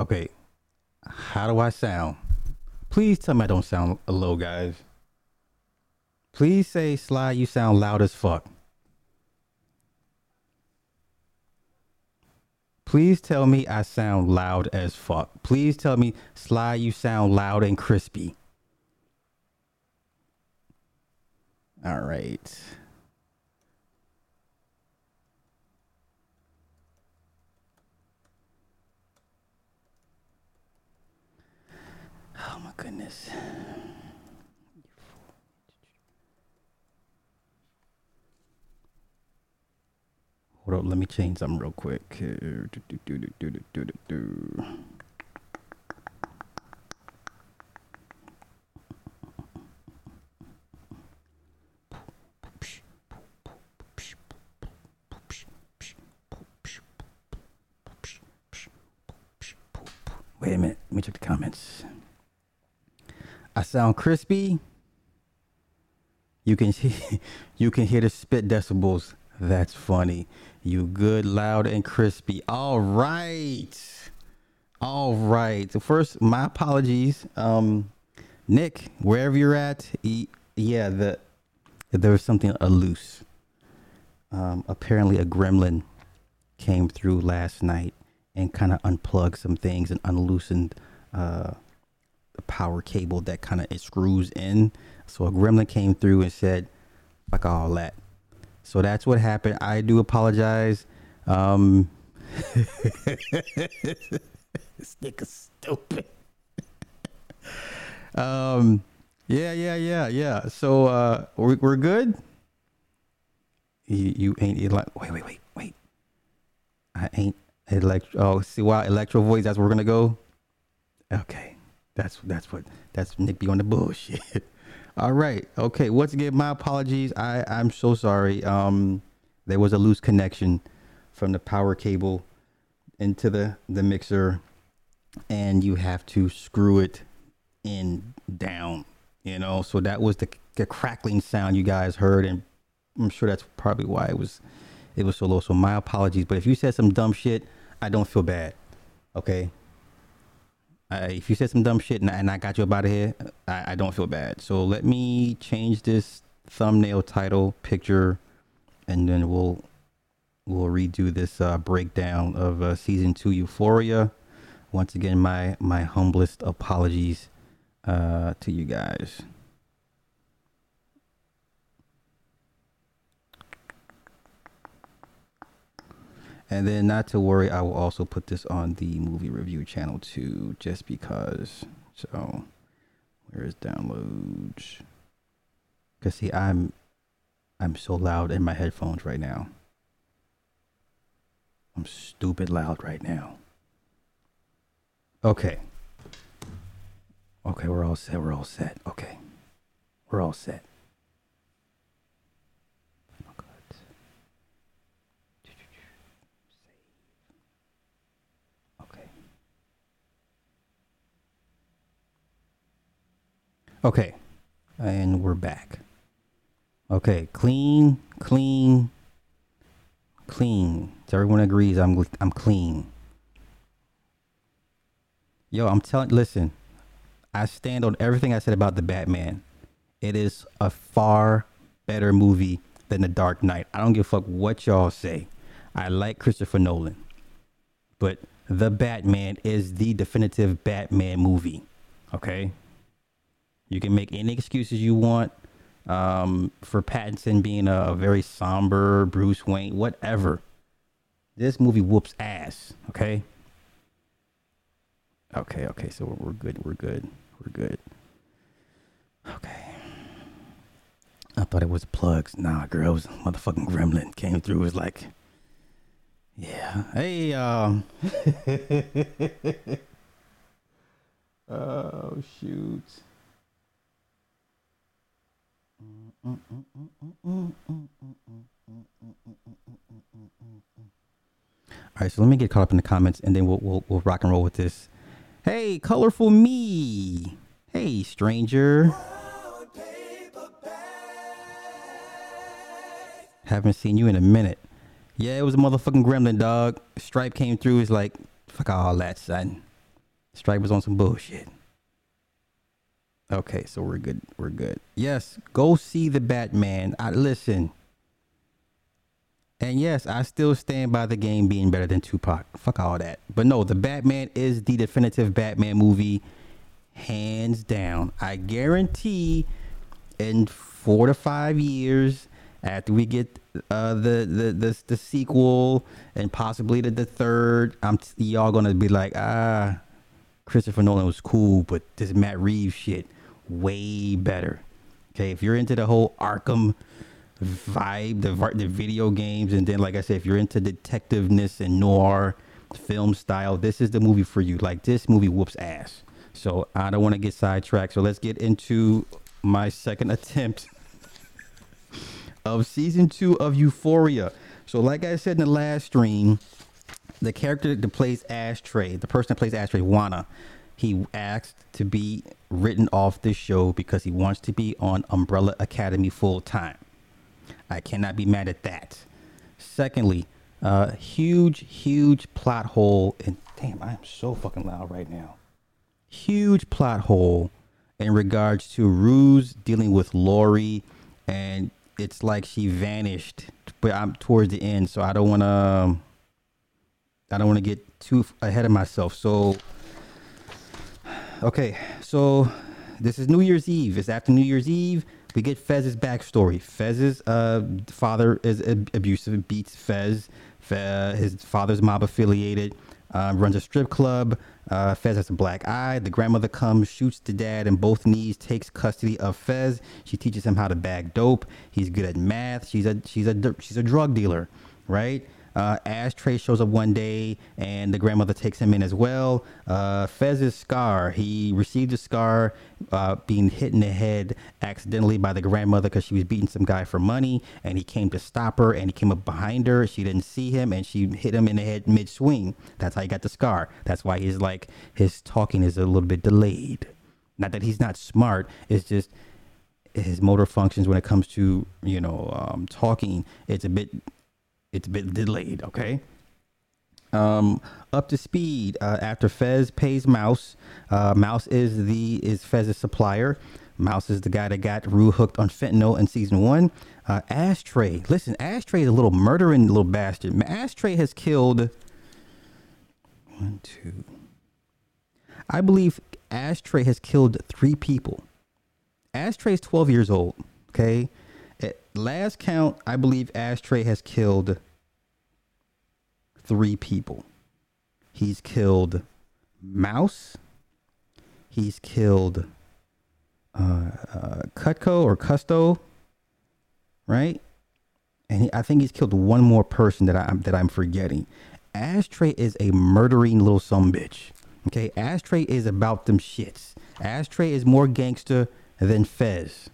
Okay. How do I sound? Please tell me I don't sound low, guys. Please say, Sly, you sound loud as fuck. Please tell me I sound loud as fuck. Please tell me, Sly, you sound loud and crispy. All right. Oh my goodness. Hold up, let me change something real quick. Wait a minute, let me check the comments. I sound crispy. You can see you can hear the spit decibels. That's funny. You good, loud, and crispy. All right. All right. So first, my apologies. Um, Nick, wherever you're at, yeah, the there was something loose. Um, apparently, a gremlin came through last night and kind of unplugged some things and unloosened uh, the power cable that kind of it screws in. So a gremlin came through and said, "Fuck all that." So that's what happened. I do apologize. Um, this nigga's stupid. um, yeah, yeah, yeah, yeah. So uh, we're, we're good. You, you ain't like. Wait, wait, wait, wait. I ain't elect. Oh, see why electro voice. That's where we're gonna go. Okay, that's that's what that's Nick be on the bullshit. All right. Okay. Once again, my apologies. I I'm so sorry. Um, there was a loose connection from the power cable into the the mixer, and you have to screw it in down. You know, so that was the the crackling sound you guys heard, and I'm sure that's probably why it was it was so low. So my apologies. But if you said some dumb shit, I don't feel bad. Okay. Uh, if you said some dumb shit and, and I got you up out of here, I, I don't feel bad. So let me change this thumbnail title picture, and then we'll we'll redo this uh, breakdown of uh, season two Euphoria. Once again, my my humblest apologies uh, to you guys. And then, not to worry, I will also put this on the movie review channel too, just because. So, where is downloads? Cause see, I'm, I'm so loud in my headphones right now. I'm stupid loud right now. Okay. Okay, we're all set. We're all set. Okay, we're all set. Okay. Okay. And we're back. Okay, clean, clean, clean. So everyone agrees I'm I'm clean. Yo, I'm telling listen, I stand on everything I said about the Batman. It is a far better movie than The Dark Knight. I don't give a fuck what y'all say. I like Christopher Nolan. But The Batman is the definitive Batman movie. Okay? You can make any excuses you want um, for Pattinson being a, a very somber Bruce Wayne, whatever. This movie whoops ass. Okay? Okay, okay, so we're, good. We're good. We're good. Okay. I thought it was plugs. Nah, girl, it was motherfucking gremlin came through. It was like, yeah. Hey, um. oh shoot. All right, so let me get caught up in the comments, and then we'll we'll, we'll rock and roll with this. Hey, colorful me. Hey, stranger. Haven't seen you in a minute. Yeah, it was a motherfucking gremlin, dog. Stripe came through. It's like, fuck all that, son. Stripe was on some bullshit. Okay, so we're good. We're good. Yes, go see the Batman. I listen. And yes, I still stand by the game being better than Tupac. Fuck all that. But no, the Batman is the definitive Batman movie, hands down. I guarantee in four to five years, after we get uh, the, the the the sequel and possibly the, the third, I'm y'all gonna be like, ah, Christopher Nolan was cool, but this Matt Reeves shit way better. Okay, if you're into the whole Arkham vibe, the the video games, and then like I said, if you're into detectiveness and noir film style, this is the movie for you. Like this movie whoops ass. So I don't want to get sidetracked. So let's get into my second attempt of season two of Euphoria. So like I said in the last stream, the character that plays Ashtray, the person that plays Ashtray, Juana, he asked to be written off this show because he wants to be on Umbrella Academy full time. I cannot be mad at that. Secondly, uh, huge, huge plot hole. And damn, I am so fucking loud right now. Huge plot hole in regards to Rue's dealing with Lori, and it's like she vanished. But I'm towards the end, so I don't want to. I don't want to get too ahead of myself. So, okay, so this is New Year's Eve. It's after New Year's Eve we get Fez's backstory. Fez's uh, father is abusive, beats Fez. Fe- his father's mob affiliated, uh, runs a strip club. Uh, Fez has a black eye. The grandmother comes, shoots the dad in both knees, takes custody of Fez. She teaches him how to bag dope. He's good at math. She's a she's a she's a drug dealer, right? Uh, Ashtray shows up one day and the grandmother takes him in as well. Uh, Fez's scar, he received a scar uh, being hit in the head accidentally by the grandmother because she was beating some guy for money and he came to stop her and he came up behind her. She didn't see him and she hit him in the head mid swing. That's how he got the scar. That's why he's like, his talking is a little bit delayed. Not that he's not smart, it's just his motor functions when it comes to you know um, talking it's a bit it's bit delayed. Okay. Um, up to speed uh, after Fez pays Mouse. Uh, Mouse is the is Fez's supplier. Mouse is the guy that got Rue hooked on fentanyl in season one. Uh, Ashtray, listen, Ashtray is a little murdering little bastard. Ashtray has killed one, two. I believe Ashtray has killed three people. Ashtray is 12 years old. Okay, last count, I believe Ashtray has killed three people. He's killed Mouse. He's killed uh, uh, Cutco or Custo, right? And he, I think he's killed one more person that I'm that I'm forgetting. Ashtray is a murdering little some bitch. Okay, Ashtray is about them shits. Ashtray is more gangster than Fez.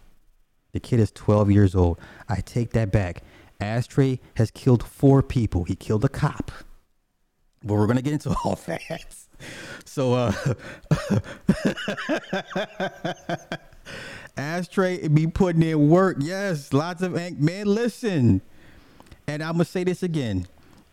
The kid is 12 years old. I take that back. Ashtray has killed four people. He killed a cop. But we're gonna get into all that. So uh Ashtray be putting in work. Yes, lots of ink. Man, listen. And I'm gonna say this again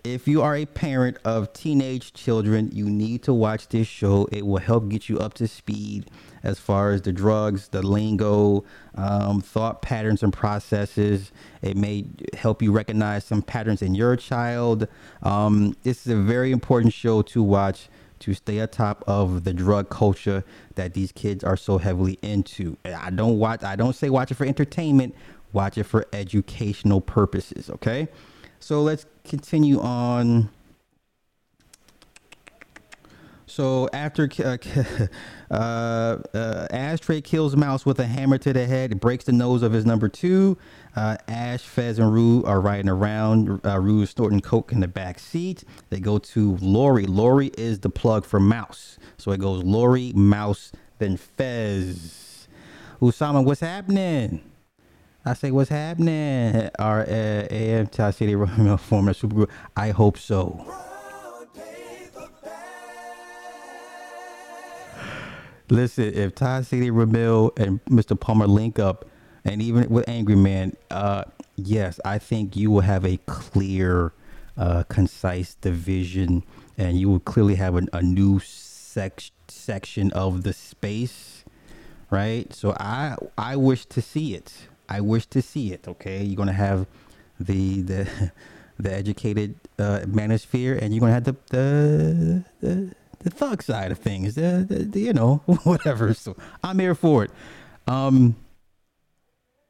if you are a parent of teenage children, you need to watch this show. It will help get you up to speed as far as the drugs, the lingo, um, thought patterns, and processes. It may help you recognize some patterns in your child. Um, this is a very important show to watch to stay atop of the drug culture that these kids are so heavily into. I don't watch. I don't say watch it for entertainment. Watch it for educational purposes. Okay. So let's continue on. So after uh, uh, uh, Ashtray kills Mouse with a hammer to the head, breaks the nose of his number two. Uh, Ash, Fez, and Rue are riding around. Uh, Rue is snorting coke in the back seat. They go to Lori. Lori is the plug for Mouse. So it goes Lori, Mouse, then Fez. Usama, what's happening? I say, what's happening? Our uh, AM City Romeo former supergroup. I hope so. Listen, if Todd City Ramil and Mr. Palmer link up, and even with Angry Man, uh, yes, I think you will have a clear, uh, concise division, and you will clearly have an, a new sex section of the space, right? So I I wish to see it. I wish to see it. Okay, you're gonna have the the the educated uh, manosphere, and you're gonna have the the the, the thug side of things. The, the, the you know whatever. So I'm here for it. Um.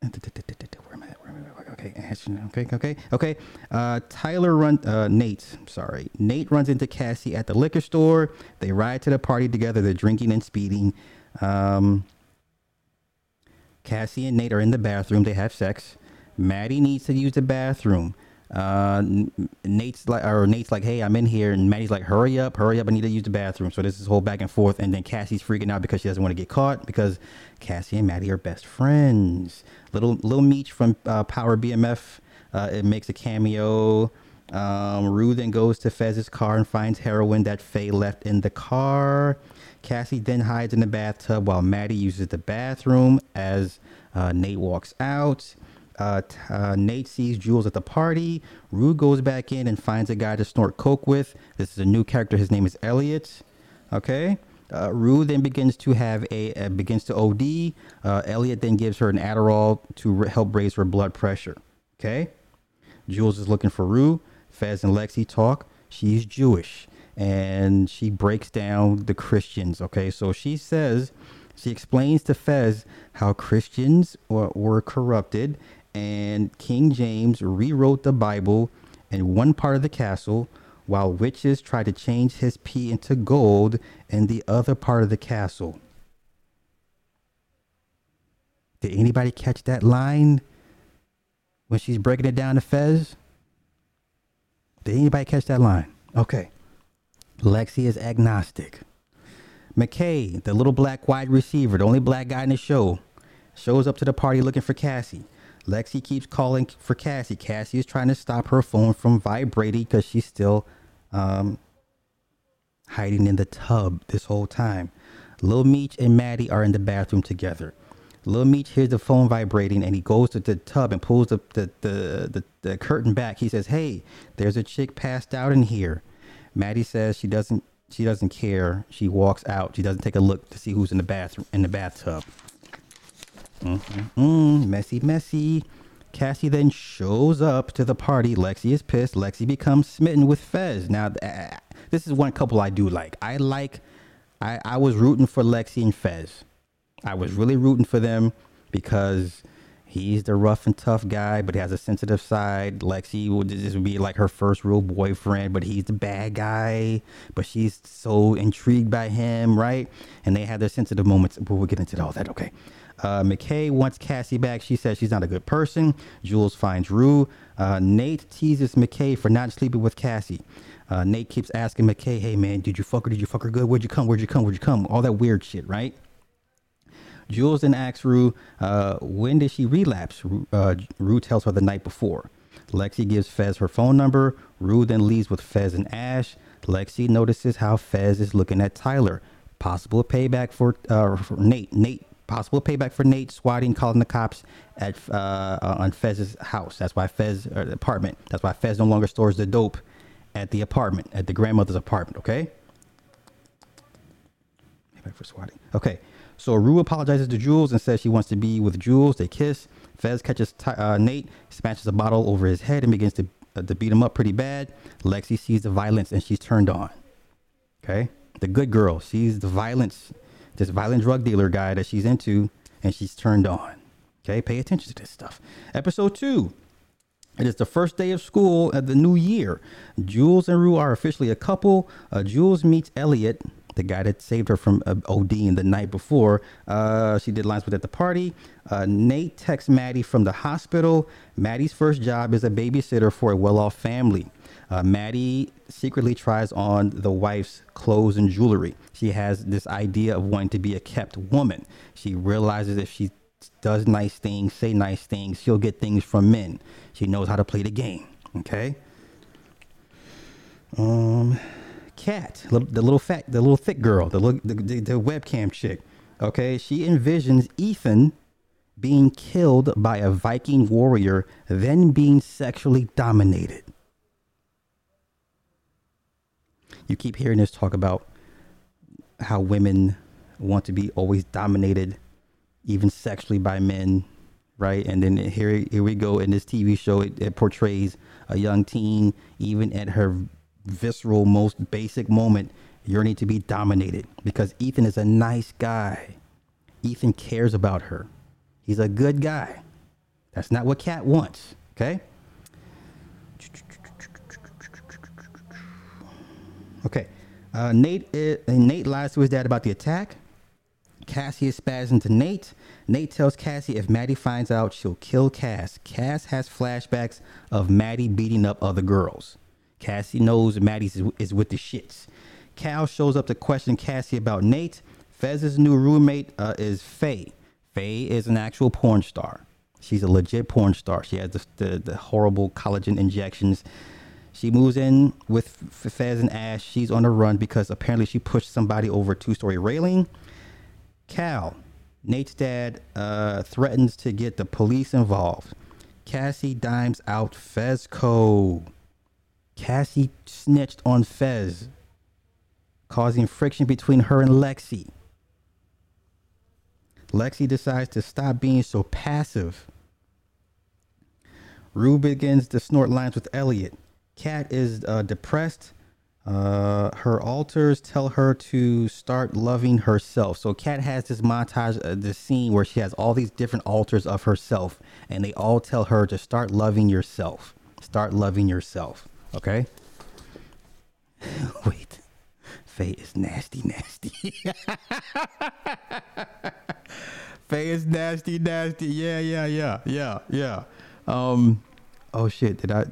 Where am I? Okay, okay, okay, okay. Uh, Tyler run. Uh, Nate, sorry. Nate runs into Cassie at the liquor store. They ride to the party together. They're drinking and speeding. Um, Cassie and Nate are in the bathroom. They have sex. Maddie needs to use the bathroom. Uh, Nate's like, or Nate's like, hey, I'm in here, and Maddie's like, hurry up, hurry up, I need to use the bathroom. So this is whole back and forth, and then Cassie's freaking out because she doesn't want to get caught because Cassie and Maddie are best friends. Little Little Meech from uh, Power BMF, uh, it makes a cameo. Um, Rue then goes to Fez's car and finds heroin that Faye left in the car. Cassie then hides in the bathtub while Maddie uses the bathroom as uh, Nate walks out. Uh, uh, Nate sees Jules at the party. Rue goes back in and finds a guy to snort coke with. This is a new character. His name is Elliot. Okay. Uh, Rue then begins to have a uh, begins to OD. Uh, Elliot then gives her an Adderall to help raise her blood pressure. Okay. Jules is looking for Rue. Fez and Lexi talk. She's Jewish and she breaks down the Christians. Okay. So she says, she explains to Fez how Christians were, were corrupted and King James rewrote the Bible in one part of the castle, while witches tried to change his pee into gold in the other part of the castle. Did anybody catch that line when she's breaking it down to Fez? Did anybody catch that line? Okay. Lexi is agnostic. McKay, the little black wide receiver, the only black guy in the show, shows up to the party looking for Cassie. Lexi keeps calling for Cassie. Cassie is trying to stop her phone from vibrating because she's still um, hiding in the tub this whole time. Lil Meech and Maddie are in the bathroom together. Lil Meech hears the phone vibrating and he goes to the tub and pulls the, the, the, the, the curtain back. He says, Hey, there's a chick passed out in here. Maddie says she doesn't she doesn't care. She walks out. She doesn't take a look to see who's in the bathroom in the bathtub. Mm-hmm. Messy, messy. Cassie then shows up to the party. Lexi is pissed. Lexi becomes smitten with Fez. Now, uh, this is one couple I do like. I like, I, I was rooting for Lexi and Fez. I was really rooting for them because he's the rough and tough guy, but he has a sensitive side. Lexi would this would be like her first real boyfriend, but he's the bad guy. But she's so intrigued by him, right? And they have their sensitive moments. But we'll get into all that. Okay. Uh, McKay wants Cassie back. She says she's not a good person. Jules finds Rue. Uh, Nate teases McKay for not sleeping with Cassie. Uh, Nate keeps asking McKay, hey man, did you fuck her? Did you fuck her good? Where'd you come? Where'd you come? Where'd you come? All that weird shit, right? Jules then asks Rue, uh, when did she relapse? Uh, Rue tells her the night before. Lexi gives Fez her phone number. Rue then leaves with Fez and Ash. Lexi notices how Fez is looking at Tyler. Possible payback for, uh, for Nate. Nate possible payback for Nate swatting, calling the cops at uh, on Fez's house. That's why Fez or the apartment. That's why Fez no longer stores the dope at the apartment, at the grandmother's apartment. Okay. Payback for swatting. Okay. So Rue apologizes to Jules and says she wants to be with Jules. They kiss. Fez catches uh, Nate, smashes a bottle over his head, and begins to uh, to beat him up pretty bad. Lexi sees the violence and she's turned on. Okay. The good girl sees the violence this violent drug dealer guy that she's into and she's turned on. Okay, pay attention to this stuff. Episode two. It is the first day of school at the new year. Jules and Rue are officially a couple. Uh, Jules meets Elliot, the guy that saved her from uh, the night before. Uh, she did lines with at the party. Uh, Nate texts Maddie from the hospital. Maddie's first job is a babysitter for a well off family. Uh, Maddie secretly tries on the wife's clothes and jewelry. She has this idea of wanting to be a kept woman. She realizes if she does nice things, say nice things, she'll get things from men. She knows how to play the game. Okay. Um, Kat, the little fat, the little thick girl, the, the, the, the webcam chick. Okay, she envisions Ethan being killed by a Viking warrior, then being sexually dominated. You keep hearing this talk about how women want to be always dominated, even sexually by men, right? And then here, here we go in this TV show. It, it portrays a young teen, even at her visceral, most basic moment, yearning to be dominated because Ethan is a nice guy. Ethan cares about her. He's a good guy. That's not what Kat wants. Okay. Okay. Uh, Nate uh, Nate lies to his dad about the attack. Cassie is spazzing to Nate. Nate tells Cassie if Maddie finds out, she'll kill Cass. Cass has flashbacks of Maddie beating up other girls. Cassie knows Maddie is, with the shits. Cal shows up to question Cassie about Nate. Fez's new roommate uh, is Faye. Faye is an actual porn star. She's a legit porn star. She has the, the, the horrible collagen injections. She moves in with Fez and Ash. She's on the run because apparently she pushed somebody over a two story railing. Cal, Nate's dad, uh, threatens to get the police involved. Cassie dimes out Fezco. Cassie snitched on Fez, causing friction between her and Lexi. Lexi decides to stop being so passive. Rue begins to snort lines with Elliot. Kat is uh, depressed. Uh, her alters tell her to start loving herself. So Kat has this montage, uh, this scene where she has all these different alters of herself, and they all tell her to start loving yourself. Start loving yourself. Okay. Wait, Faye is nasty, nasty. Faye is nasty, nasty. Yeah, yeah, yeah, yeah, yeah. Um, oh shit, did I?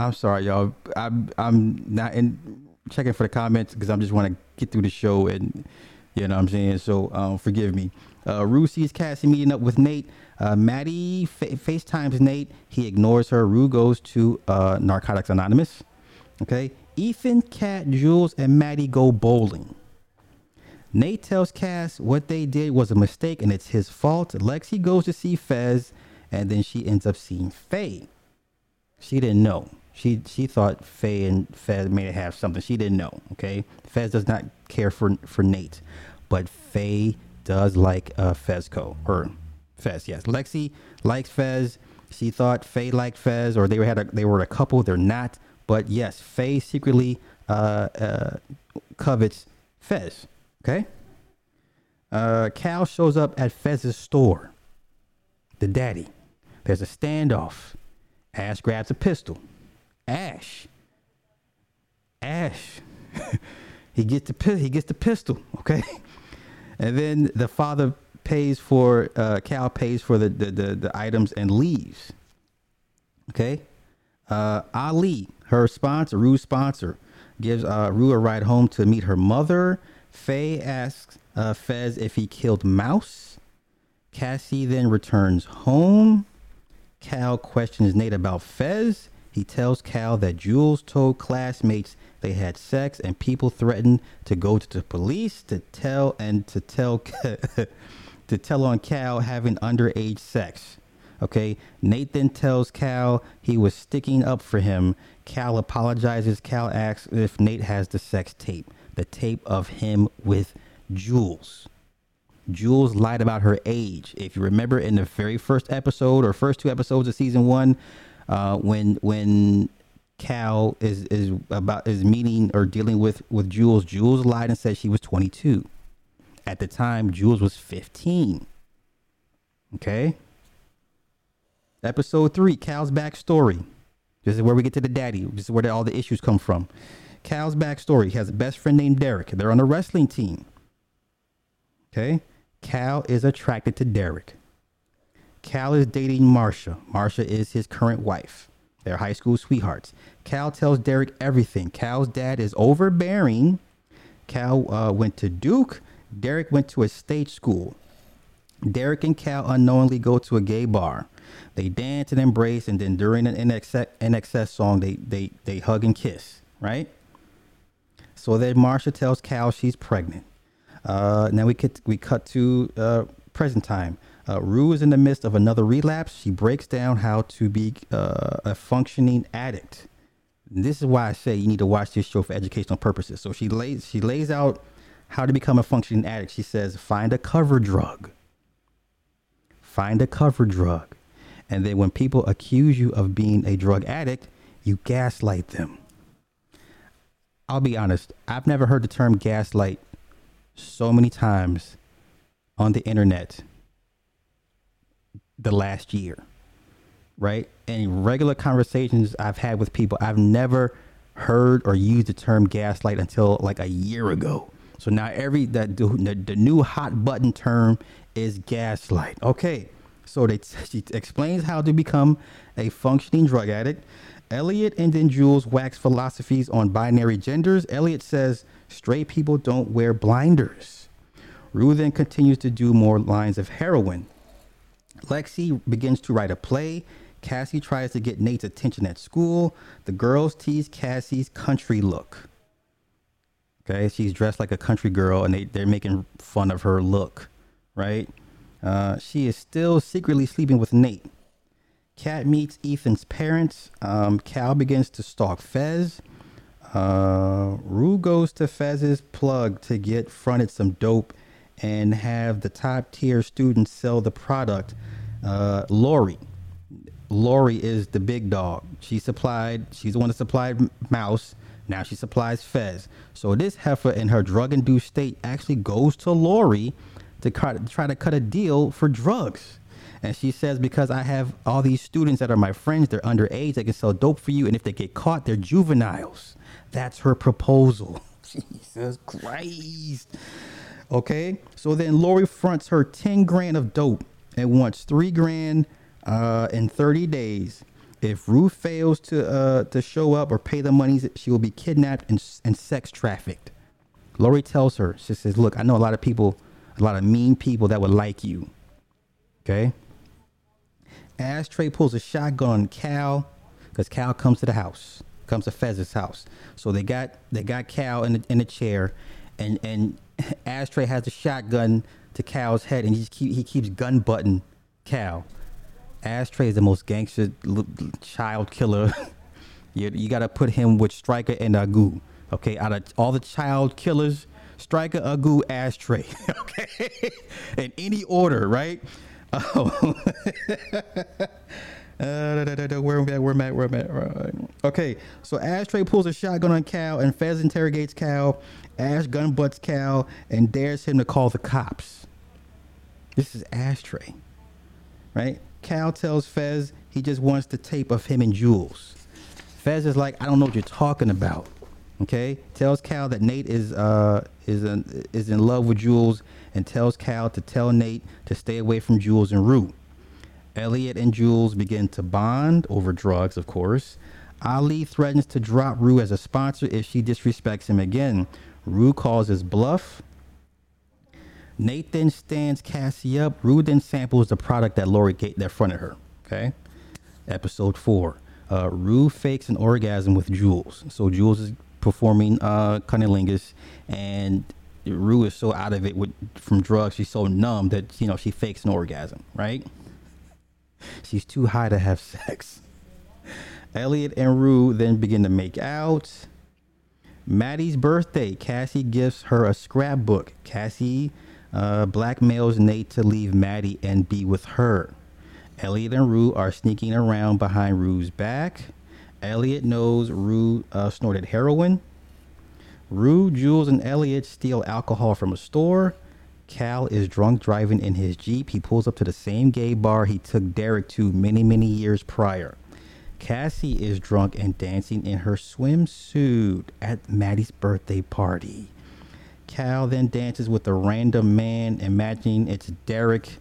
I'm sorry, y'all. I'm I'm not in checking for the comments because I'm just want to get through the show and you know what I'm saying. So um, forgive me. Uh, Rue sees Cassie meeting up with Nate. Uh, Maddie fa- FaceTimes Nate. He ignores her. Rue goes to uh, Narcotics Anonymous. Okay. Ethan, Kat, Jules, and Maddie go bowling. Nate tells Cass what they did was a mistake and it's his fault. Lexi goes to see Fez, and then she ends up seeing Faye. She didn't know. She she thought Faye and Fez may have something. She didn't know. Okay, Fez does not care for for Nate, but Faye does like uh, Fezco or Fez. Yes, Lexi likes Fez. She thought Faye liked Fez, or they had a, they were a couple. They're not. But yes, Faye secretly uh, uh, covets Fez. Okay. Uh, Cal shows up at Fez's store. The daddy. There's a standoff. Ash grabs a pistol. Ash. Ash. he gets the he gets the pistol. Okay. And then the father pays for uh, Cal pays for the, the, the, the items and leaves. Okay. Uh, Ali, her sponsor, Rue's sponsor, gives uh, Rue a ride home to meet her mother. Faye asks uh, Fez if he killed Mouse. Cassie then returns home. Cal questions Nate about Fez. He tells Cal that Jules told classmates they had sex and people threatened to go to the police to tell and to tell to tell on Cal having underage sex. Okay, Nathan tells Cal he was sticking up for him. Cal apologizes. Cal asks if Nate has the sex tape, the tape of him with Jules. Jules lied about her age. If you remember in the very first episode or first two episodes of season one, uh, when when Cal is is about is meeting or dealing with with Jules, Jules lied and said she was 22. At the time, Jules was 15. Okay. Episode three, Cal's backstory. This is where we get to the daddy. This is where the, all the issues come from. Cal's backstory. He has a best friend named Derek. They're on a wrestling team. Okay. Cal is attracted to Derek. Cal is dating Marsha. Marsha is his current wife. They're high school sweethearts. Cal tells Derek everything. Cal's dad is overbearing. Cal uh, went to Duke. Derek went to a state school. Derek and Cal unknowingly go to a gay bar. They dance and embrace, and then during an INXS, INXS song, they, they, they hug and kiss, right? So then Marsha tells Cal she's pregnant. Uh, now we get we cut to uh, present time. Uh, Rue is in the midst of another relapse. She breaks down how to be uh, a functioning addict. And this is why I say you need to watch this show for educational purposes. So she lays she lays out how to become a functioning addict. She says, find a cover drug. Find a cover drug. And then when people accuse you of being a drug addict, you gaslight them. I'll be honest, I've never heard the term gaslight so many times on the internet the last year, right? And regular conversations I've had with people, I've never heard or used the term gaslight until like a year ago. So now every that the, the new hot button term is gaslight. Okay, so they she explains how to become a functioning drug addict. Elliot and then Jules wax philosophies on binary genders. Elliot says straight people don't wear blinders. Rue then continues to do more lines of heroin. Lexi begins to write a play. Cassie tries to get Nate's attention at school. The girls tease Cassie's country look. Okay, she's dressed like a country girl and they, they're making fun of her look, right? Uh, she is still secretly sleeping with Nate. Kat meets Ethan's parents. Um, Cal begins to stalk Fez. Uh, Rue goes to Fez's plug to get fronted some dope and have the top tier students sell the product. Uh, Lori. Lori is the big dog. She supplied, she's the one that supplied Mouse. Now she supplies Fez. So this heifer in her drug induced state actually goes to Lori to try to cut a deal for drugs. And she says, because I have all these students that are my friends, they're underage, they can sell dope for you. And if they get caught, they're juveniles. That's her proposal. Jesus Christ. Okay. So then Lori fronts her 10 grand of dope and wants three grand uh, in 30 days. If Ruth fails to uh, to show up or pay the monies, she will be kidnapped and, and sex trafficked. Lori tells her, she says, Look, I know a lot of people, a lot of mean people that would like you. Okay. Ashtray pulls a shotgun on Cal because Cal comes to the house, comes to Fez's house. So they got they got Cal in the, in the chair, and and Ashtray has a shotgun to Cal's head, and he keep, he keeps gun butting Cal. Ashtray is the most gangster child killer. you you got to put him with Strika and Agu. Okay, out of all the child killers, Strika, Agu, Ashtray. okay, in any order, right? Oh. Uh, where am I? Where am I? Where am I? Right. Okay, so Ashtray pulls a shotgun on Cal, and Fez interrogates Cal. Ash gun butts Cal and dares him to call the cops. This is Ashtray, right? Cal tells Fez he just wants the tape of him and Jules. Fez is like, I don't know what you're talking about. Okay, tells Cal that Nate is uh is in, is in love with Jules, and tells Cal to tell Nate to stay away from Jules and Rue. Elliot and Jules begin to bond over drugs, of course. Ali threatens to drop Rue as a sponsor if she disrespects him again. Rue calls his bluff. Nathan stands Cassie up. Rue then samples the product that Lori gave that fronted her. Okay. Episode four. Uh, Rue fakes an orgasm with Jules. So Jules is performing uh, cunnilingus, and Rue is so out of it with from drugs. She's so numb that you know she fakes an orgasm. Right. She's too high to have sex. Elliot and Rue then begin to make out. Maddie's birthday. Cassie gives her a scrapbook. Cassie uh, blackmails Nate to leave Maddie and be with her. Elliot and Rue are sneaking around behind Rue's back. Elliot knows Rue uh, snorted heroin. Rue, Jules, and Elliot steal alcohol from a store. Cal is drunk driving in his Jeep. He pulls up to the same gay bar he took Derek to many, many years prior. Cassie is drunk and dancing in her swimsuit at Maddie's birthday party. Cal then dances with a random man, imagining it's Derek.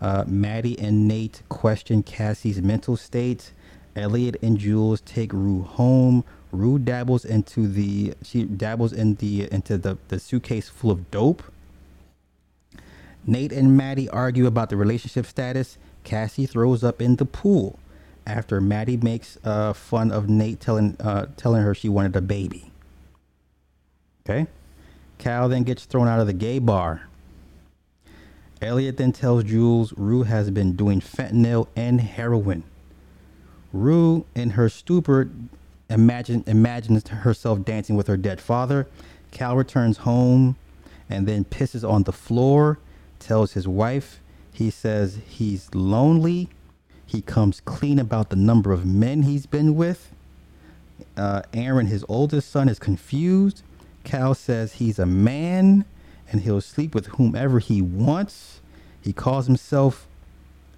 Uh, Maddie and Nate question Cassie's mental state. Elliot and Jules take Rue home. Rue dabbles into the she dabbles in the into the, the suitcase full of dope. Nate and Maddie argue about the relationship status. Cassie throws up in the pool after Maddie makes uh, fun of Nate telling uh, telling her she wanted a baby. Okay. Cal then gets thrown out of the gay bar. Elliot then tells Jules Rue has been doing fentanyl and heroin. Rue, in her stupor, imagine, imagines herself dancing with her dead father. Cal returns home and then pisses on the floor, tells his wife. He says he's lonely. He comes clean about the number of men he's been with. Uh, Aaron, his oldest son, is confused. Cal says he's a man and he'll sleep with whomever he wants. He calls himself.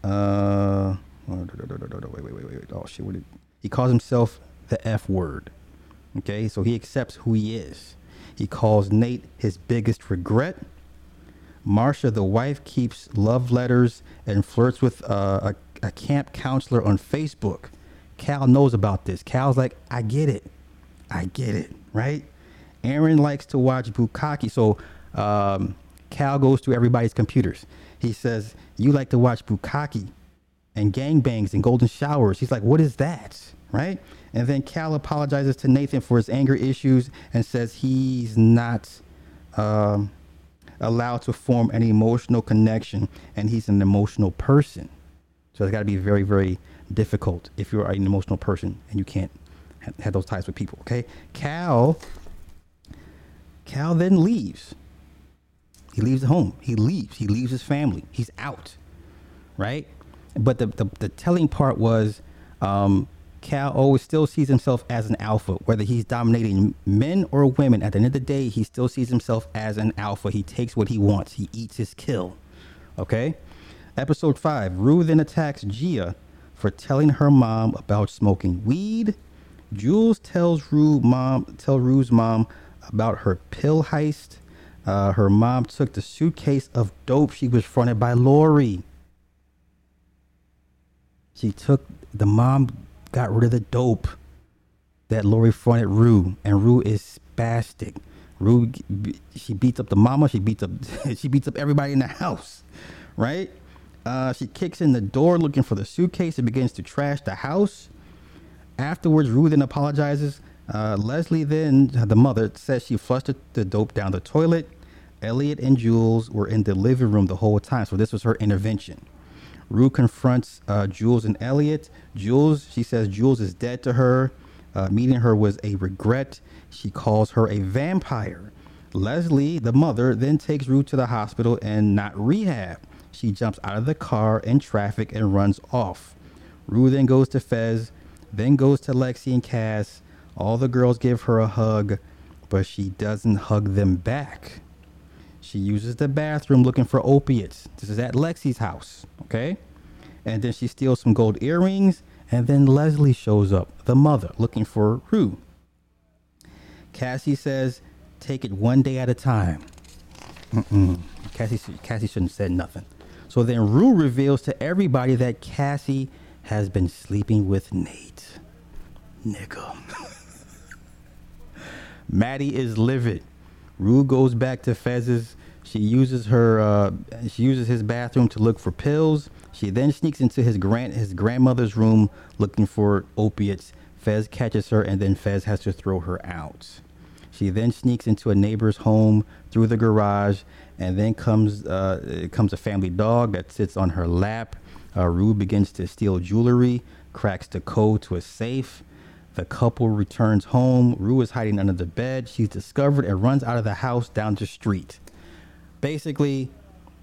Uh, wait, wait, wait, wait, wait. Oh shit! What did, he calls himself the F word. Okay, so he accepts who he is. He calls Nate his biggest regret. Marsha, the wife, keeps love letters and flirts with uh, a, a camp counselor on Facebook. Cal knows about this. Cal's like, I get it. I get it, right? Aaron likes to watch Bukkake. So um, Cal goes to everybody's computers. He says, You like to watch Bukkake and gangbangs and golden showers. He's like, What is that? Right? And then Cal apologizes to Nathan for his anger issues and says he's not um, allowed to form an emotional connection and he's an emotional person. So it's got to be very, very difficult if you're an emotional person and you can't ha- have those ties with people. Okay. Cal, Cal then leaves. He leaves the home. He leaves. He leaves his family. He's out. Right. But the, the, the telling part was um, Cal always still sees himself as an alpha, whether he's dominating men or women. At the end of the day, he still sees himself as an alpha. He takes what he wants. He eats his kill. Okay. Episode five. Rue then attacks Gia for telling her mom about smoking weed. Jules tells Rue mom tell Rue's mom about her pill heist. Uh, her mom took the suitcase of dope she was fronted by Lori. She took the mom got rid of the dope that Lori fronted Rue, and Rue is spastic. Rue, she beats up the mama. She beats up, she beats up everybody in the house, right? Uh, she kicks in the door looking for the suitcase and begins to trash the house. Afterwards, Rue then apologizes. Uh, Leslie then, the mother, says she flushed the dope down the toilet. Elliot and Jules were in the living room the whole time, so this was her intervention. Rue confronts uh, Jules and Elliot. Jules, she says Jules is dead to her. Uh, meeting her was a regret. She calls her a vampire. Leslie, the mother, then takes Rue to the hospital and not rehab. She jumps out of the car in traffic and runs off. Rue then goes to Fez, then goes to Lexi and Cass. All the girls give her a hug, but she doesn't hug them back. She uses the bathroom looking for opiates. This is at Lexi's house, okay? And then she steals some gold earrings, and then Leslie shows up, the mother, looking for Rue. Cassie says, "Take it one day at a time." Mm-mm. Cassie, Cassie shouldn't have said nothing. So then Rue reveals to everybody that Cassie has been sleeping with Nate. Nigga. Maddie is livid. Rue goes back to Fez's. She uses her. Uh, she uses his bathroom to look for pills. She then sneaks into his grand his grandmother's room looking for opiates. Fez catches her, and then Fez has to throw her out. She then sneaks into a neighbor's home through the garage, and then comes uh, comes a family dog that sits on her lap. Uh, Rue begins to steal jewelry, cracks the code to a safe. The couple returns home. Rue is hiding under the bed. She's discovered and runs out of the house down the street. Basically,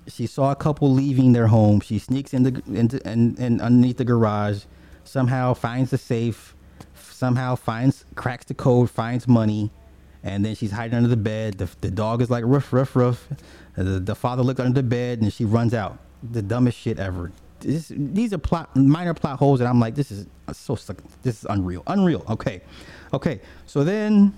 she saw a couple leaving their home. She sneaks into, into and, and underneath the garage, somehow finds the safe, somehow finds cracks the code, finds money, and then she's hiding under the bed. The, the dog is like ruff, ruff, ruff. The, the father looks under the bed and she runs out. The dumbest shit ever. This, these are plot minor plot holes, and I'm like, this is so this is unreal, unreal. Okay, okay. So then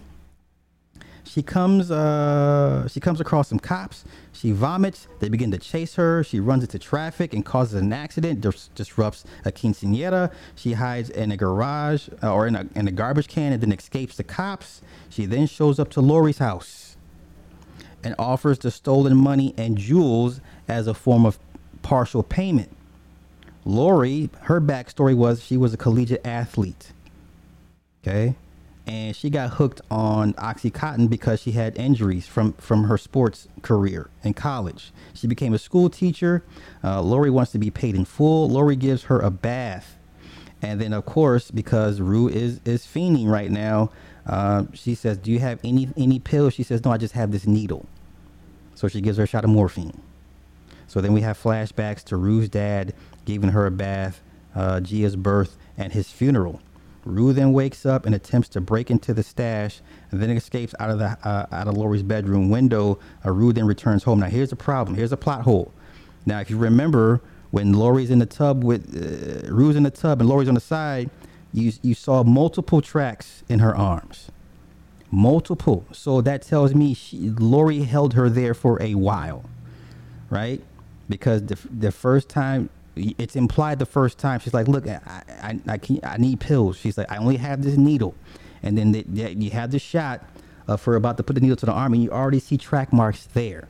she comes, uh, she comes across some cops. She vomits. They begin to chase her. She runs into traffic and causes an accident. Dis- disrupts a quinceanera. She hides in a garage uh, or in a in a garbage can and then escapes the cops. She then shows up to Lori's house and offers the stolen money and jewels as a form of partial payment. Lori, her backstory was she was a collegiate athlete. Okay. And she got hooked on Oxycontin because she had injuries from, from her sports career in college. She became a school teacher. Uh, Lori wants to be paid in full. Lori gives her a bath. And then, of course, because Rue is, is fiending right now, uh, she says, Do you have any, any pills? She says, No, I just have this needle. So So she gives her a shot of morphine. So then we have flashbacks to Rue's dad giving her a bath, uh, Gia's birth, and his funeral. Rue then wakes up and attempts to break into the stash, and then escapes out of the uh, out of Lori's bedroom window. Uh, Rue then returns home. Now here's a problem. Here's a plot hole. Now if you remember when Lori's in the tub with uh, Rue's in the tub and Lori's on the side, you you saw multiple tracks in her arms, multiple. So that tells me she, Lori held her there for a while, right? Because the the first time it's implied the first time she's like, "Look, I I I, can, I need pills." She's like, "I only have this needle," and then the, the, you have the shot her about to put the needle to the arm, and you already see track marks there.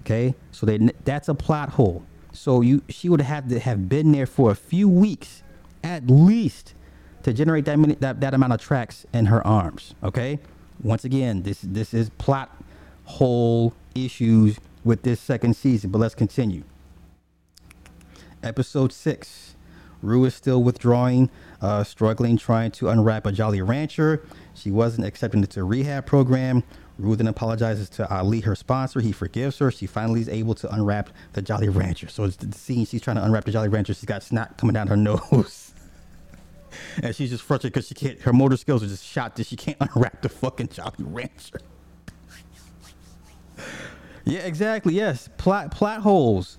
Okay, so they, that's a plot hole. So you she would have to have been there for a few weeks, at least, to generate that many, that, that amount of tracks in her arms. Okay, once again, this this is plot hole issues with this second season. But let's continue. Episode 6. Rue is still withdrawing, uh, struggling, trying to unwrap a Jolly Rancher. She wasn't accepted into a rehab program. Rue then apologizes to Ali, her sponsor. He forgives her. She finally is able to unwrap the Jolly Rancher. So it's the scene she's trying to unwrap the Jolly Rancher. She's got snot coming down her nose. and she's just frustrated because she can't, her motor skills are just shot that she can't unwrap the fucking Jolly Rancher. yeah, exactly. Yes. Plot, plot holes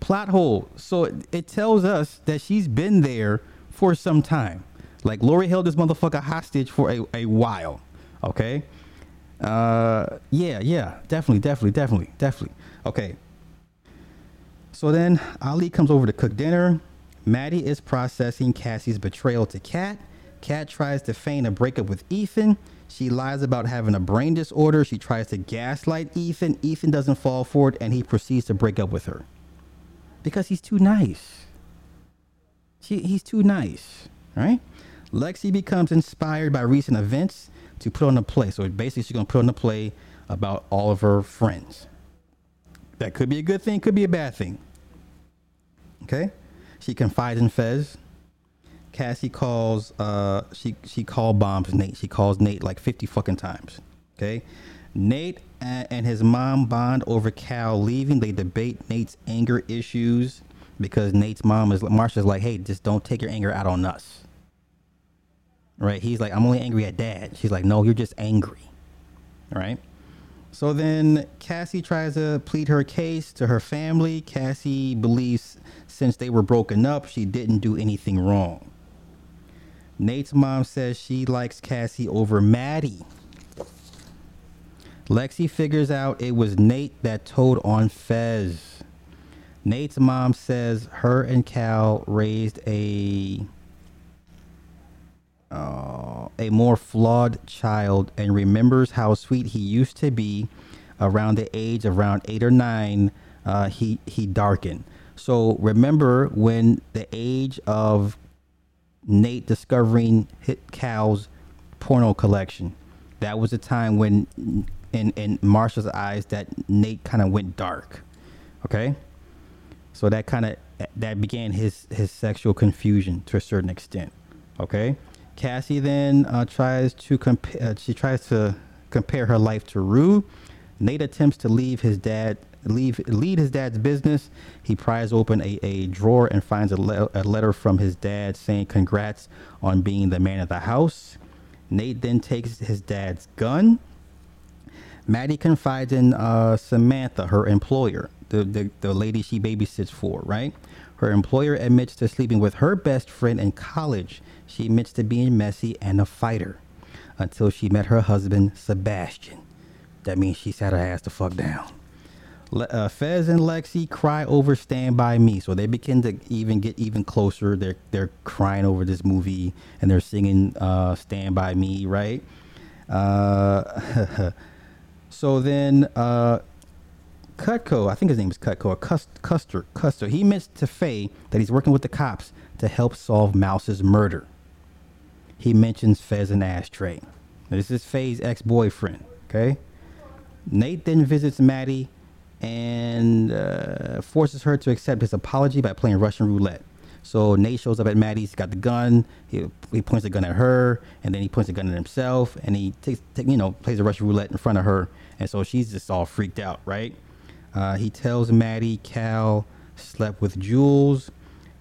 plot hole. So it, it tells us that she's been there for some time. Like Lori held this motherfucker hostage for a, a while. Okay. Uh, yeah, yeah, definitely, definitely, definitely, definitely. Okay. So then Ali comes over to cook dinner. Maddie is processing Cassie's betrayal to Kat. Kat tries to feign a breakup with Ethan. She lies about having a brain disorder. She tries to gaslight Ethan. Ethan doesn't fall for it, and he proceeds to break up with her because he's too nice. She, he's too nice, right? Lexi becomes inspired by recent events to put on a play. So basically, she's gonna put on a play about all of her friends. That could be a good thing, could be a bad thing. Okay, she confides in Fez. Cassie calls. Uh, she she call bombs Nate. She calls Nate like fifty fucking times. Okay, Nate and his mom bond over Cal leaving. They debate Nate's anger issues because Nate's mom is Marsha's like, "Hey, just don't take your anger out on us." Right? He's like, "I'm only angry at dad." She's like, "No, you're just angry." Right? So then Cassie tries to plead her case to her family. Cassie believes since they were broken up, she didn't do anything wrong. Nate's mom says she likes Cassie over Maddie Lexi figures out it was Nate that told on Fez. Nate's mom says her and Cal raised a uh, a more flawed child and remembers how sweet he used to be around the age of around eight or nine. Uh, he he darkened. So remember when the age of Nate discovering hit Cal's porno collection. That was the time when in in Marsha's eyes that Nate kind of went dark. Okay, so that kind of that began his his sexual confusion to a certain extent. Okay, Cassie then uh, tries to compare. Uh, she tries to compare her life to Rue. Nate attempts to leave his dad leave lead his dad's business. He pries open a, a drawer and finds a, le- a letter from his dad saying congrats on being the man of the house. Nate then takes his dad's gun Maddie confides in uh, Samantha, her employer, the, the, the lady she babysits for, right? Her employer admits to sleeping with her best friend in college. She admits to being messy and a fighter until she met her husband, Sebastian. That means she sat her ass the fuck down. Le- uh, Fez and Lexi cry over Stand By Me. So they begin to even get even closer. They're, they're crying over this movie and they're singing uh, Stand By Me, right? Uh, So then uh, Cutco, I think his name is Cutco, or Custer, Custer, he admits to Faye that he's working with the cops to help solve Mouse's murder. He mentions Fez and Ashtray. This is Faye's ex-boyfriend, okay? Nate then visits Maddie and uh, forces her to accept his apology by playing Russian roulette. So Nate shows up at Maddie's, got the gun. He, he points the gun at her, and then he points the gun at himself, and he takes, take, you know, plays a Russian roulette in front of her, and so she's just all freaked out, right? Uh, he tells Maddie Cal slept with Jules.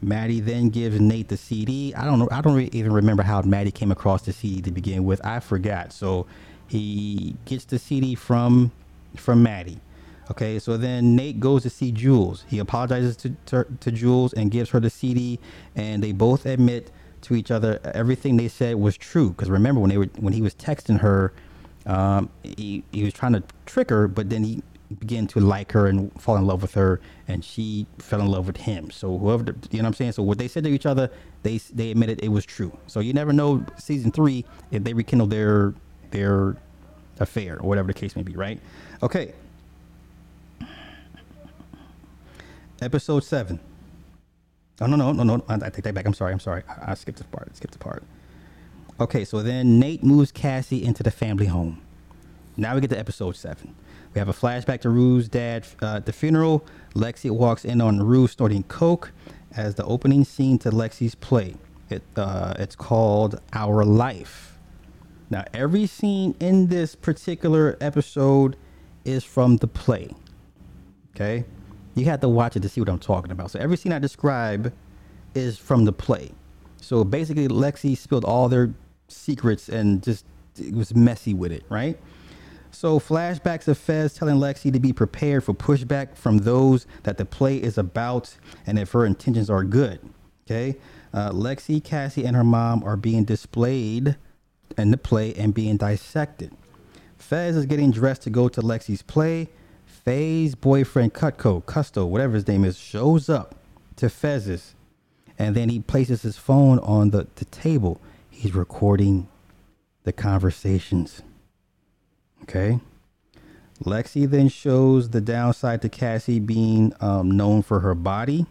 Maddie then gives Nate the CD. I don't know. I don't re- even remember how Maddie came across the CD to begin with. I forgot. So he gets the CD from from Maddie. Okay, so then Nate goes to see Jules. He apologizes to, to, to Jules and gives her the CD, and they both admit to each other everything they said was true. Because remember when they were when he was texting her, um, he he was trying to trick her, but then he began to like her and fall in love with her, and she fell in love with him. So whoever the, you know what I'm saying. So what they said to each other, they they admitted it was true. So you never know season three if they rekindle their their affair or whatever the case may be, right? Okay. Episode seven. Oh no no no no! I, I take that back. I'm sorry. I'm sorry. I, I skipped the part. I skipped the part. Okay, so then Nate moves Cassie into the family home. Now we get to episode seven. We have a flashback to Rue's dad uh, at the funeral. Lexi walks in on Rue snorting coke as the opening scene to Lexi's play. It uh, it's called Our Life. Now every scene in this particular episode is from the play. Okay, you have to watch it to see what I'm talking about. So every scene I describe is from the play. So basically, Lexi spilled all their secrets and just it was messy with it, right? So flashbacks of Fez telling Lexi to be prepared for pushback from those that the play is about and if her intentions are good. Okay, uh, Lexi, Cassie, and her mom are being displayed in the play and being dissected. Fez is getting dressed to go to Lexi's play. Faye's boyfriend Cutco, Custo, whatever his name is, shows up to Fez's and then he places his phone on the, the table. He's recording the conversations. Okay. Lexi then shows the downside to Cassie being um, known for her body.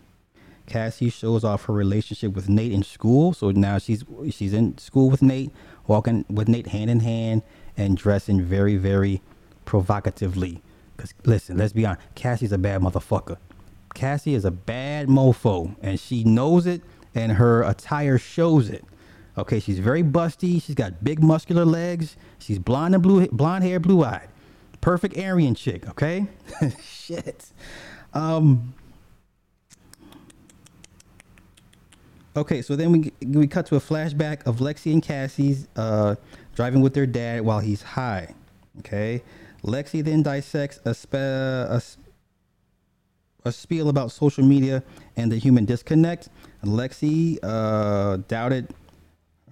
Cassie shows off her relationship with Nate in school. So now she's she's in school with Nate, walking with Nate hand in hand and dressing very, very provocatively. Because listen, let's be honest, Cassie's a bad motherfucker. Cassie is a bad mofo, and she knows it, and her attire shows it. Okay, she's very busty. She's got big muscular legs. She's blonde and blue, blonde hair, blue eyed. Perfect Aryan chick. Okay, shit. Um. Okay, so then we we cut to a flashback of Lexi and Cassie's uh, driving with their dad while he's high. Okay, Lexi then dissects a, spe- a a spiel about social media and the human disconnect. Lexi uh, doubted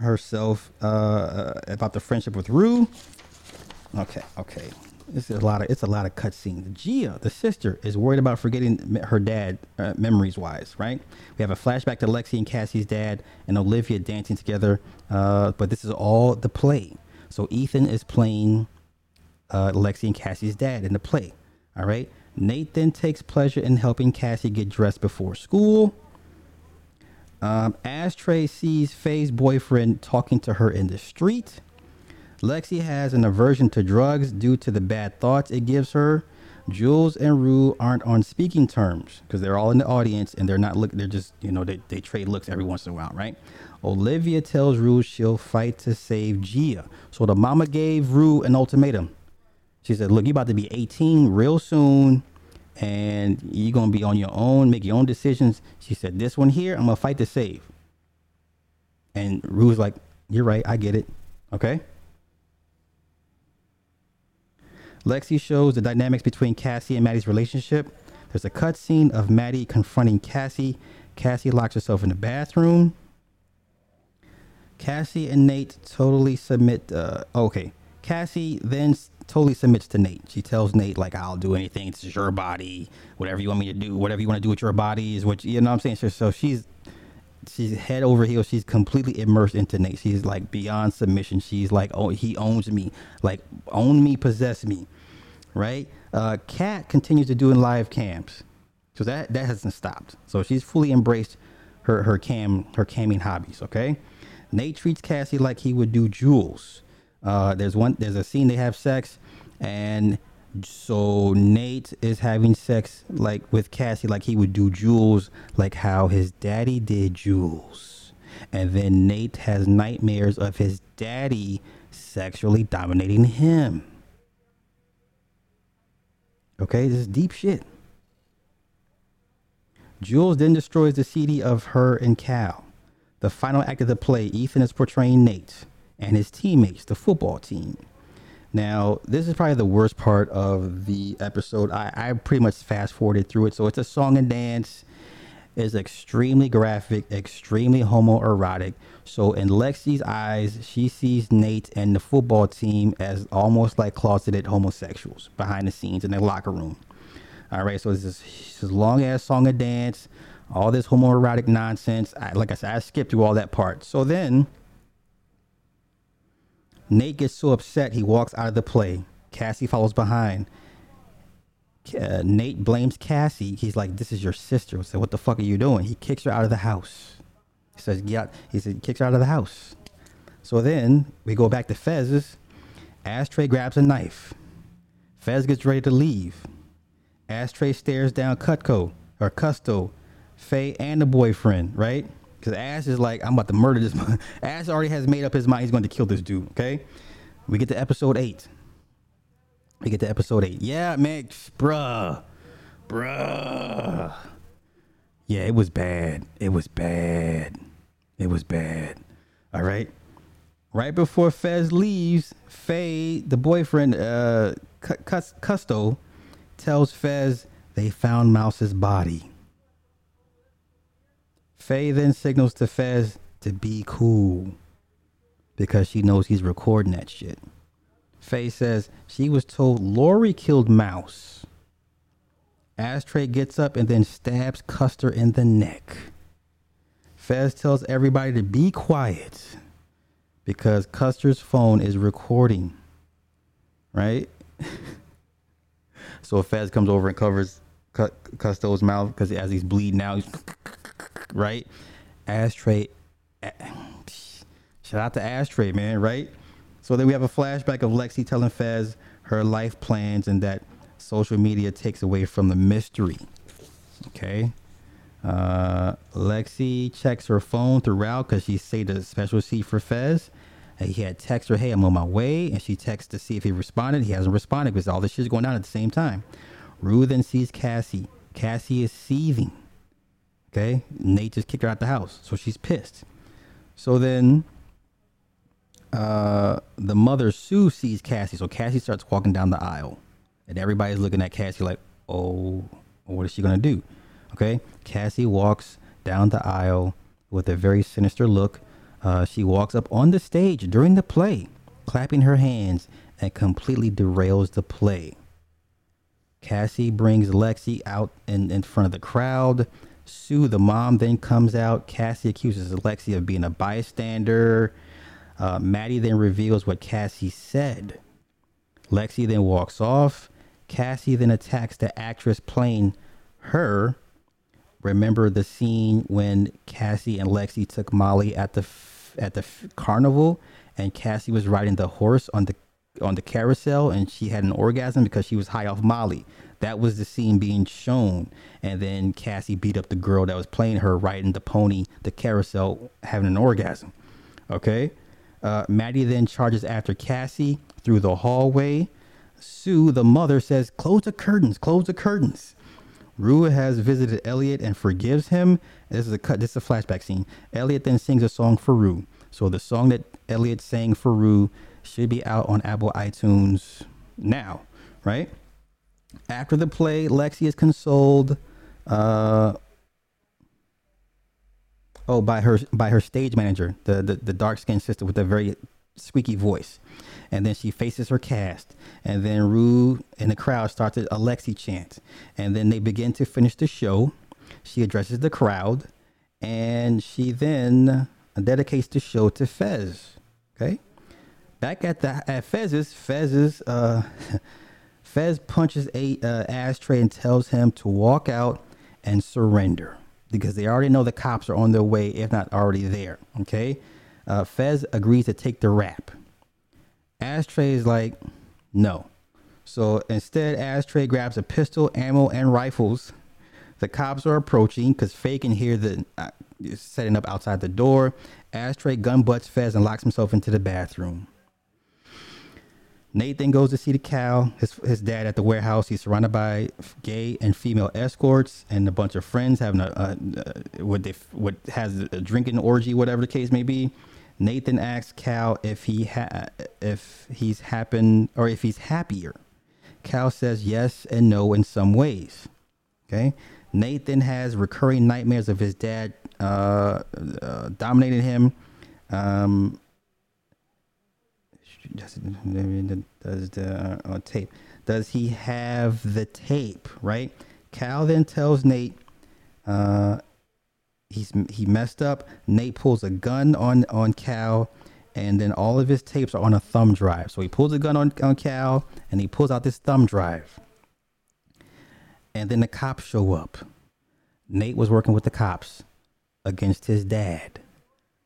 herself uh, about the friendship with Rue. Okay, okay. It's a lot of it's a lot of cutscenes. Gia, the sister, is worried about forgetting her dad, uh, memories wise. Right? We have a flashback to Lexi and Cassie's dad and Olivia dancing together. Uh, but this is all the play. So Ethan is playing uh, Lexi and Cassie's dad in the play. All right. Nathan takes pleasure in helping Cassie get dressed before school. Um, Ashtray sees Faye's boyfriend talking to her in the street. Lexi has an aversion to drugs due to the bad thoughts it gives her. Jules and Rue aren't on speaking terms because they're all in the audience and they're not looking. They're just, you know, they, they trade looks every once in a while, right? Olivia tells Rue she'll fight to save Gia. So the mama gave Rue an ultimatum. She said, "Look, you're about to be 18 real soon, and you're gonna be on your own, make your own decisions." She said, "This one here, I'm gonna fight to save." And Rue was like, "You're right, I get it. Okay." Lexi shows the dynamics between Cassie and Maddie's relationship. There's a cutscene of Maddie confronting Cassie. Cassie locks herself in the bathroom. Cassie and Nate totally submit. Uh, okay. Cassie then totally submits to Nate. She tells Nate, like, I'll do anything. It's your body. Whatever you want me to do, whatever you want to do with your body is what, you know what I'm saying? So, so she's she's head over heels. She's completely immersed into Nate. She's like beyond submission. She's like, oh, he owns me. Like, own me, possess me. Right? Uh, Kat continues to do in live cams. So that that hasn't stopped. So she's fully embraced her her cam her camming hobbies. Okay. Nate treats Cassie like he would do Jules. Uh, there's one there's a scene they have sex, and so Nate is having sex like with Cassie like he would do Jules, like how his daddy did Jules. And then Nate has nightmares of his daddy sexually dominating him. Okay, this is deep shit. Jules then destroys the CD of her and Cal. The final act of the play, Ethan is portraying Nate and his teammates, the football team. Now, this is probably the worst part of the episode. I, I pretty much fast forwarded through it. So it's a song and dance. It's extremely graphic, extremely homoerotic. So in Lexi's eyes, she sees Nate and the football team as almost like closeted homosexuals behind the scenes in their locker room. All right, so it's this, this long ass song and dance, all this homoerotic nonsense. I, like I said, I skipped through all that part. So then Nate gets so upset he walks out of the play. Cassie follows behind. Uh, Nate blames Cassie. He's like, "This is your sister." Said, "What the fuck are you doing?" He kicks her out of the house. He says, "Yeah." He said, "Kicks her out of the house." So then we go back to Fez's. Ashtray grabs a knife. Fez gets ready to leave. Ashtray stares down Cutco or Custo, Faye, and the boyfriend. Right? Because Ash is like, I'm about to murder this. Ash already has made up his mind he's going to kill this dude. Okay. We get to episode eight. We get to episode eight. Yeah, man, bruh, bruh. Yeah, it was bad. It was bad. It was bad. All right. Right before Fez leaves, Faye, the boyfriend, uh, Custo, tells Fez they found Mouse's body. Faye then signals to Fez to be cool because she knows he's recording that shit. Faye says she was told Lori killed Mouse. Ashtray gets up and then stabs Custer in the neck. Fez tells everybody to be quiet because Custer's phone is recording. Right? so Fez comes over and covers Custo's mouth because as he's bleeding out, he's right? Ashtray. Shout out to Ashtray, man, right? So then we have a flashback of Lexi telling Fez her life plans and that social media takes away from the mystery. Okay. Uh, Lexi checks her phone throughout because she saved a special seat for Fez. And he had text her, hey, I'm on my way. And she texts to see if he responded. He hasn't responded because all this shit's going on at the same time. Rue then sees Cassie. Cassie is seething. Okay, Nate just kicked her out the house, so she's pissed. So then, uh, the mother Sue sees Cassie, so Cassie starts walking down the aisle, and everybody's looking at Cassie like, "Oh, what is she gonna do?" Okay, Cassie walks down the aisle with a very sinister look. Uh, she walks up on the stage during the play, clapping her hands, and completely derails the play. Cassie brings Lexi out in, in front of the crowd. Sue, the mom, then comes out. Cassie accuses Alexia of being a bystander. Uh, Maddie then reveals what Cassie said. Lexi then walks off. Cassie then attacks the actress playing her. Remember the scene when Cassie and Lexi took Molly at the f- at the f- carnival, and Cassie was riding the horse on the on the carousel, and she had an orgasm because she was high off Molly. That was the scene being shown. And then Cassie beat up the girl that was playing her riding the pony, the carousel, having an orgasm. Okay. Uh, Maddie then charges after Cassie through the hallway. Sue, the mother, says, Close the curtains, close the curtains. Rue has visited Elliot and forgives him. This is a cut. This is a flashback scene. Elliot then sings a song for Rue. So the song that Elliot sang for Rue should be out on Apple iTunes now, right? After the play, Lexi is consoled. Uh, oh, by her by her stage manager, the the, the dark skinned sister with a very squeaky voice. And then she faces her cast. And then Rue and the crowd starts a Lexi chant. And then they begin to finish the show. She addresses the crowd. And she then dedicates the show to Fez. Okay. Back at the at Fez's, Fez's uh Fez punches a uh, ashtray and tells him to walk out and surrender because they already know the cops are on their way, if not already there. Okay. Uh, Fez agrees to take the rap. Ashtray is like, no. So instead, Ashtray grabs a pistol, ammo, and rifles. The cops are approaching because Faye can hear the uh, setting up outside the door. Ashtray gun butts Fez and locks himself into the bathroom. Nate then goes to see the cow, his his dad at the warehouse. He's surrounded by gay and female escorts and a bunch of friends having a, a, a what they what has a drinking orgy, whatever the case may be. Nathan asks Cal if he ha- if he's happened or if he's happier. Cal says yes and no in some ways. Okay. Nathan has recurring nightmares of his dad uh, uh, dominating him. Um, does, the uh, tape? Does he have the tape? Right. Cal then tells Nate uh, he's he messed up. Nate pulls a gun on on Cal, and then all of his tapes are on a thumb drive. So he pulls a gun on on Cal, and he pulls out this thumb drive. And then the cops show up. Nate was working with the cops against his dad.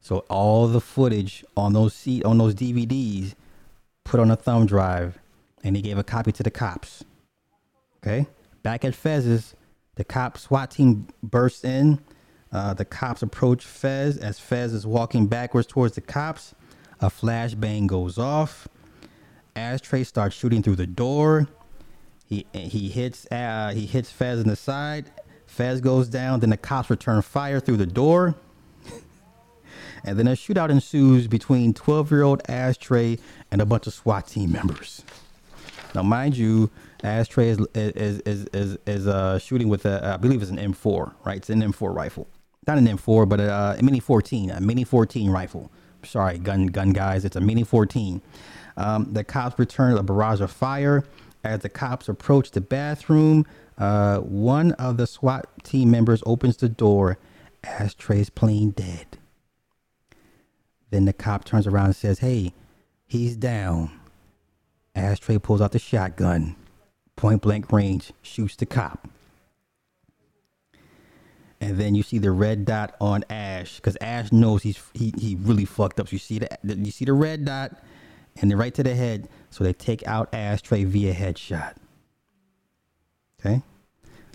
So all the footage on those seat on those DVDs put on a thumb drive and he gave a copy to the cops. Okay? Back at Fez's, the cop SWAT team bursts in. Uh, the cops approach Fez as Fez is walking backwards towards the cops. A flashbang goes off. Ashtray starts shooting through the door. He he hits uh, he hits Fez in the side. Fez goes down. Then the cops return fire through the door. And then a shootout ensues between 12 year old Ashtray and a bunch of SWAT team members. Now, mind you, Ashtray is is is is, is uh, shooting with a I believe it's an M4, right? It's an M4 rifle, not an M4, but a, a Mini 14, a Mini 14 rifle. Sorry, gun gun guys, it's a Mini 14. Um, the cops return a barrage of fire. As the cops approach the bathroom, uh, one of the SWAT team members opens the door. Ashtray's plain dead. Then the cop turns around and says, Hey, he's down. Ashtray pulls out the shotgun, point blank range, shoots the cop. And then you see the red dot on Ash because Ash knows he's he, he really fucked up. So you see the you see the red dot and then right to the head. So they take out Ashtray via headshot. Okay.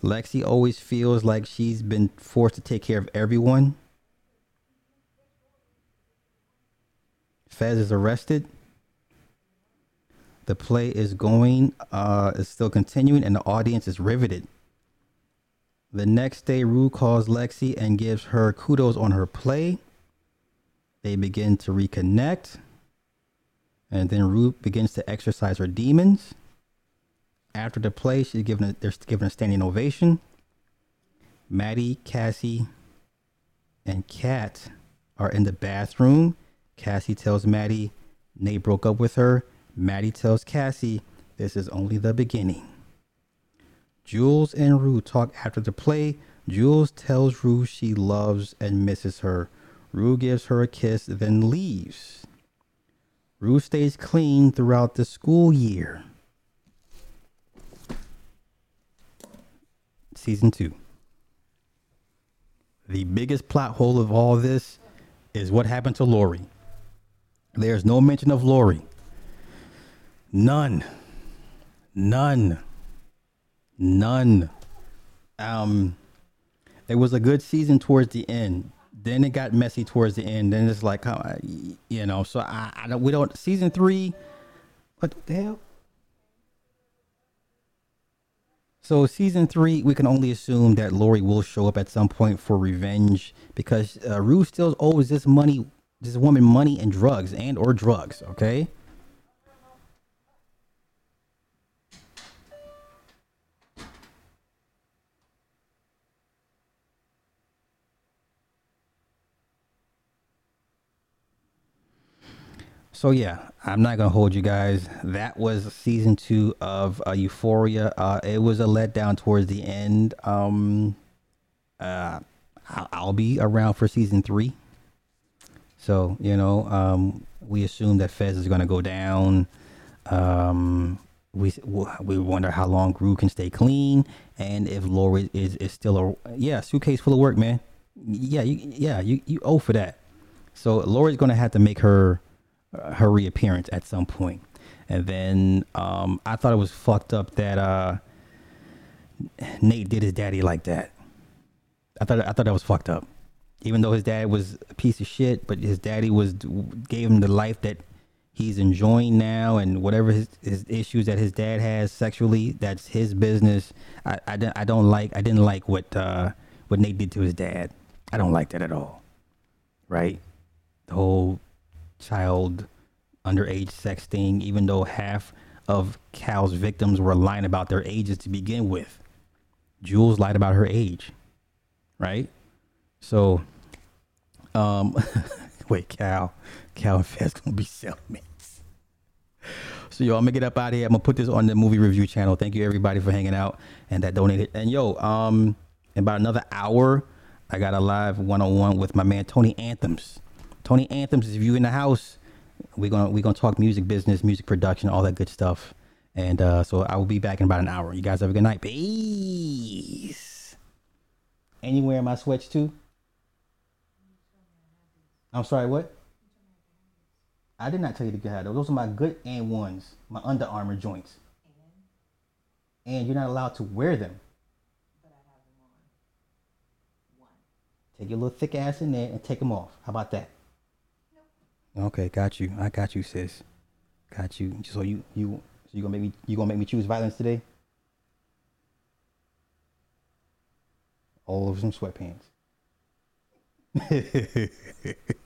Lexi always feels like she's been forced to take care of everyone. Fez is arrested. The play is going, uh, is still continuing, and the audience is riveted. The next day, Rue calls Lexi and gives her kudos on her play. They begin to reconnect. And then Rue begins to exercise her demons. After the play, she's given a, they're given a standing ovation. Maddie, Cassie, and Kat are in the bathroom. Cassie tells Maddie Nate broke up with her. Maddie tells Cassie this is only the beginning. Jules and Rue talk after the play. Jules tells Rue she loves and misses her. Rue gives her a kiss, then leaves. Rue stays clean throughout the school year. Season 2. The biggest plot hole of all this is what happened to Lori. There's no mention of Lori. None. None. None. Um, it was a good season towards the end. Then it got messy towards the end. Then it's like, uh, you know, so I, I don't, we don't, season three, what the hell? So season three, we can only assume that Lori will show up at some point for revenge because uh, Rue still owes this money, this woman money and drugs and or drugs. Okay. So yeah, I'm not gonna hold you guys. That was season two of uh, Euphoria. Uh, it was a letdown towards the end. Um, uh, I'll, I'll be around for season three. So you know, um, we assume that Fez is gonna go down. Um, we we wonder how long Rue can stay clean, and if Lori is is still a yeah suitcase full of work, man. Yeah, you, yeah, you you owe for that. So Lori's gonna have to make her her reappearance at some point. And then um, I thought it was fucked up that uh, Nate did his daddy like that. I thought I thought that was fucked up. Even though his dad was a piece of shit, but his daddy was gave him the life that he's enjoying now and whatever his, his issues that his dad has sexually, that's his business. I, I, I don't like I didn't like what uh, what Nate did to his dad. I don't like that at all. Right? The whole child underage sex thing, even though half of Cal's victims were lying about their ages to begin with. Jules lied about her age. Right? So um wait, Cal. Cal and Fez gonna be cellmates. So yo, I'm gonna get up out of here. I'm gonna put this on the movie review channel. Thank you everybody for hanging out and that donated. And yo, um, in about another hour, I got a live one-on-one with my man Tony Anthems. Tony Anthems, if you in the house, we're gonna we're gonna talk music business, music production, all that good stuff. And uh, so I will be back in about an hour. You guys have a good night. Peace. Anywhere my sweats too? I'm sorry, what? I did not tell you to get out those. Those are my good and ones, my Under Armour joints. And you're not allowed to wear them. Take your little thick ass in there and take them off. How about that? Okay, got you. I got you, sis. Got you. So you you so you gonna make me you gonna make me choose violence today? All over some sweatpants.